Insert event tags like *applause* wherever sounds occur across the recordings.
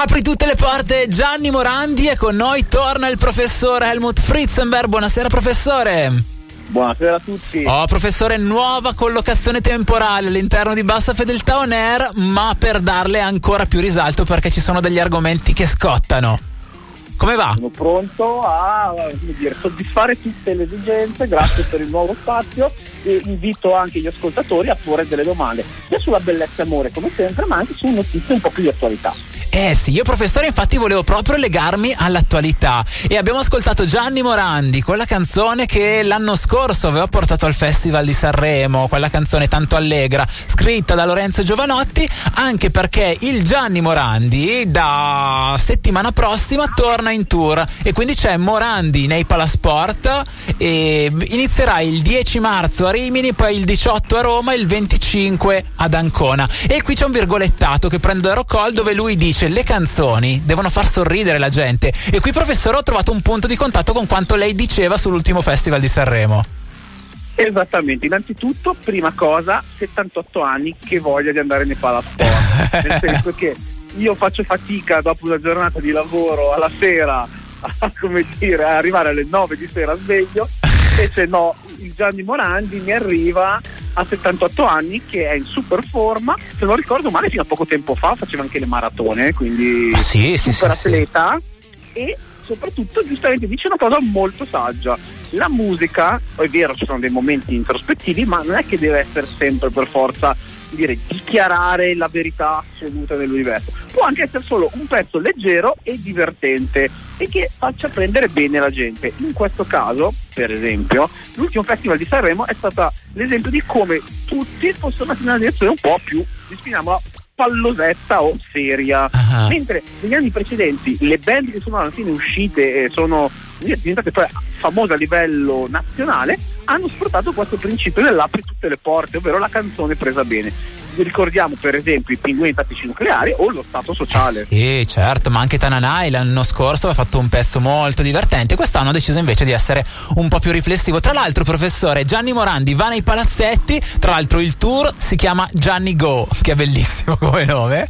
Apri tutte le porte Gianni Morandi e con noi torna il professore Helmut Fritzenberg. Buonasera professore. Buonasera a tutti. Oh, professore, nuova collocazione temporale all'interno di Bassa Fedeltà On Air, ma per darle ancora più risalto perché ci sono degli argomenti che scottano. Come va? Sono pronto a dire, soddisfare tutte le esigenze, grazie per il nuovo spazio e invito anche gli ascoltatori a porre delle domande, sia sulla bellezza e amore come sempre, ma anche su notizie un po' più di attualità. Eh sì, io professore infatti volevo proprio legarmi all'attualità e abbiamo ascoltato Gianni Morandi, quella canzone che l'anno scorso aveva portato al Festival di Sanremo, quella canzone tanto allegra, scritta da Lorenzo Giovanotti, anche perché il Gianni Morandi da settimana prossima torna in tour e quindi c'è Morandi nei Palasport e inizierà il 10 marzo a Rimini, poi il 18 a Roma e il 25 ad Ancona. E qui c'è un virgolettato che prendo da Rockall dove lui dice le canzoni devono far sorridere la gente. E qui professore ho trovato un punto di contatto con quanto lei diceva sull'ultimo festival di Sanremo. Esattamente, innanzitutto, prima cosa, 78 anni che voglia di andare nei palasport, *laughs* nel senso che io faccio fatica dopo una giornata di lavoro alla sera a, come dire, a arrivare alle 9 di sera sveglio, invece no, il Gianni Morandi mi arriva a 78 anni che è in super forma, se non ricordo male fino a poco tempo fa faceva anche le maratone, quindi ah, sì, super sì, atleta sì. e soprattutto giustamente dice una cosa molto saggia. La musica, è vero ci sono dei momenti introspettivi, ma non è che deve essere sempre per forza dire, dichiarare la verità assoluta dell'universo. Può anche essere solo un pezzo leggero e divertente e che faccia prendere bene la gente. In questo caso, per esempio, l'ultimo festival di Sanremo è stato l'esempio di come tutti possono essere in una direzione un po' più, definiamola, pallosetta o seria. Uh-huh. Mentre negli anni precedenti le band che sono alla fine uscite e sono diventate poi famose a livello nazionale hanno sfruttato questo principio dell'apri tutte le porte, ovvero la canzone presa bene ricordiamo per esempio i pinguini tattici nucleari o lo stato sociale. Eh sì, certo, ma anche Tananai l'anno scorso aveva fatto un pezzo molto divertente, quest'anno ha deciso invece di essere un po' più riflessivo. Tra l'altro, professore, Gianni Morandi va nei palazzetti, tra l'altro il tour si chiama Gianni Go, che è bellissimo come nome.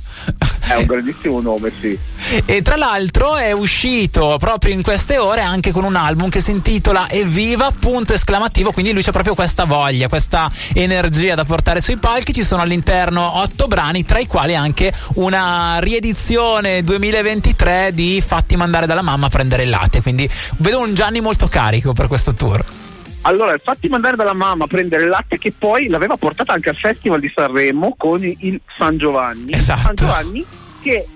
È un grandissimo nome, sì. E tra l'altro è uscito proprio in queste ore anche con un album che si intitola Evviva, punto esclamativo, quindi lui c'ha proprio questa voglia, questa energia da portare sui palchi, ci sono all'interno otto brani, tra i quali anche una riedizione 2023 di Fatti mandare dalla mamma a prendere il latte. Quindi vedo un Gianni molto carico per questo tour. Allora, fatti mandare dalla mamma a prendere il latte che poi l'aveva portata anche al Festival di Sanremo con il San Giovanni. Esatto. San Giovanni che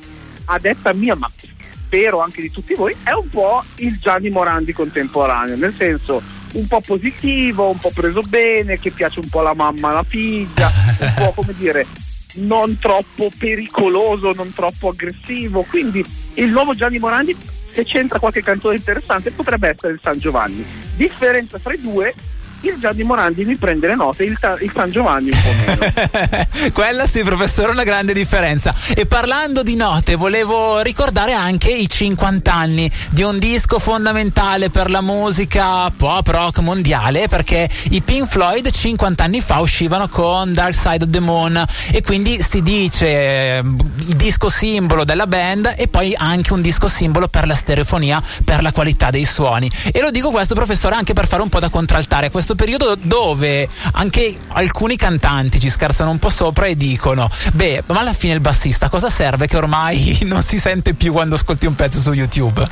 a detta mia, ma spero anche di tutti voi, è un po' il Gianni Morandi contemporaneo, nel senso un po' positivo, un po' preso bene, che piace un po' alla mamma alla figlia, un po' *laughs* come dire non troppo pericoloso, non troppo aggressivo. Quindi il nuovo Gianni Morandi, se c'entra qualche canzone interessante, potrebbe essere il San Giovanni. Differenza fra i due il Gianni Morandi mi prende le note, il, il San Giovanni un po' meno. *laughs* Quella sì, professore, una grande differenza. E parlando di note, volevo ricordare anche i 50 anni di un disco fondamentale per la musica pop rock mondiale, perché i Pink Floyd 50 anni fa uscivano con Dark Side of the Moon e quindi si dice eh, il disco simbolo della band e poi anche un disco simbolo per la stereofonia, per la qualità dei suoni. E lo dico questo, professore, anche per fare un po' da contraltare questo questo periodo dove anche alcuni cantanti ci scherzano un po' sopra e dicono: Beh, ma alla fine il bassista cosa serve che ormai *laughs* non si sente più quando ascolti un pezzo su YouTube?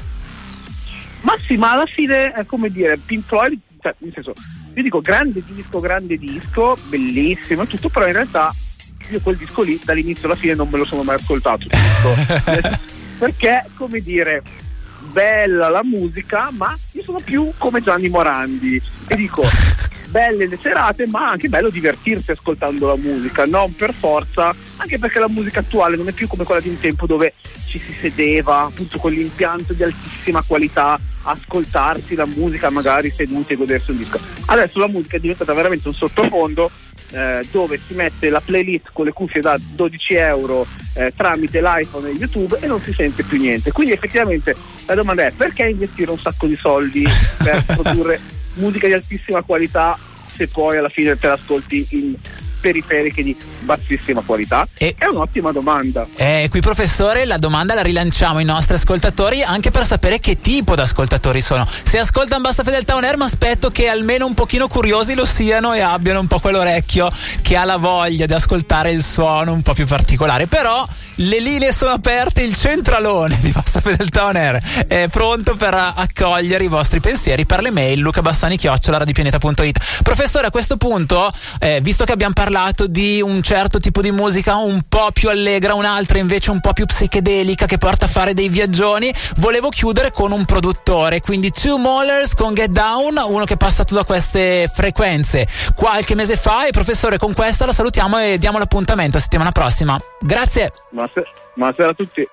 Ma sì, ma alla fine è come dire, Pink Floyd, cioè, nel senso, io dico grande disco, grande disco, bellissimo e tutto, però in realtà io quel disco lì dall'inizio alla fine non me lo sono mai ascoltato. *laughs* perché, come dire, bella la musica, ma sono più come Gianni Morandi e dico belle le serate, ma anche bello divertirsi ascoltando la musica, non per forza, anche perché la musica attuale non è più come quella di un tempo dove ci si sedeva appunto con l'impianto di altissima qualità, ascoltarsi la musica magari seduti e godersi un disco. Adesso la musica è diventata veramente un sottofondo eh, dove si mette la playlist con le cuffie da 12 euro eh, tramite l'iPhone e YouTube e non si sente più niente. Quindi effettivamente la domanda è perché investire un sacco di soldi per *laughs* produrre musica di altissima qualità se poi alla fine te l'ascolti in periferiche di bassissima qualità? E è un'ottima domanda. Eh, qui professore, la domanda la rilanciamo ai nostri ascoltatori anche per sapere che tipo di ascoltatori sono. Se ascoltano Basta Fedeltà On Air, mi aspetto che almeno un pochino curiosi lo siano e abbiano un po' quell'orecchio che ha la voglia di ascoltare il suono un po' più particolare. Però le linee sono aperte, il centralone di Basta Fedeltà On Air è pronto per accogliere i vostri pensieri per le mail Luca Bassani chiocciola radiopianeta.it. Professore, a questo punto, eh, visto che abbiamo parlato di un certo tipo di musica un po' più allegra, un'altra invece un po' più psichedelica che porta a fare dei viaggioni, volevo chiudere con un produttore, quindi Two Mollers con Get Down, uno che è passato da queste frequenze qualche mese fa e professore con questa la salutiamo e diamo l'appuntamento a settimana prossima. Grazie. Buonasera, buonasera a tutti.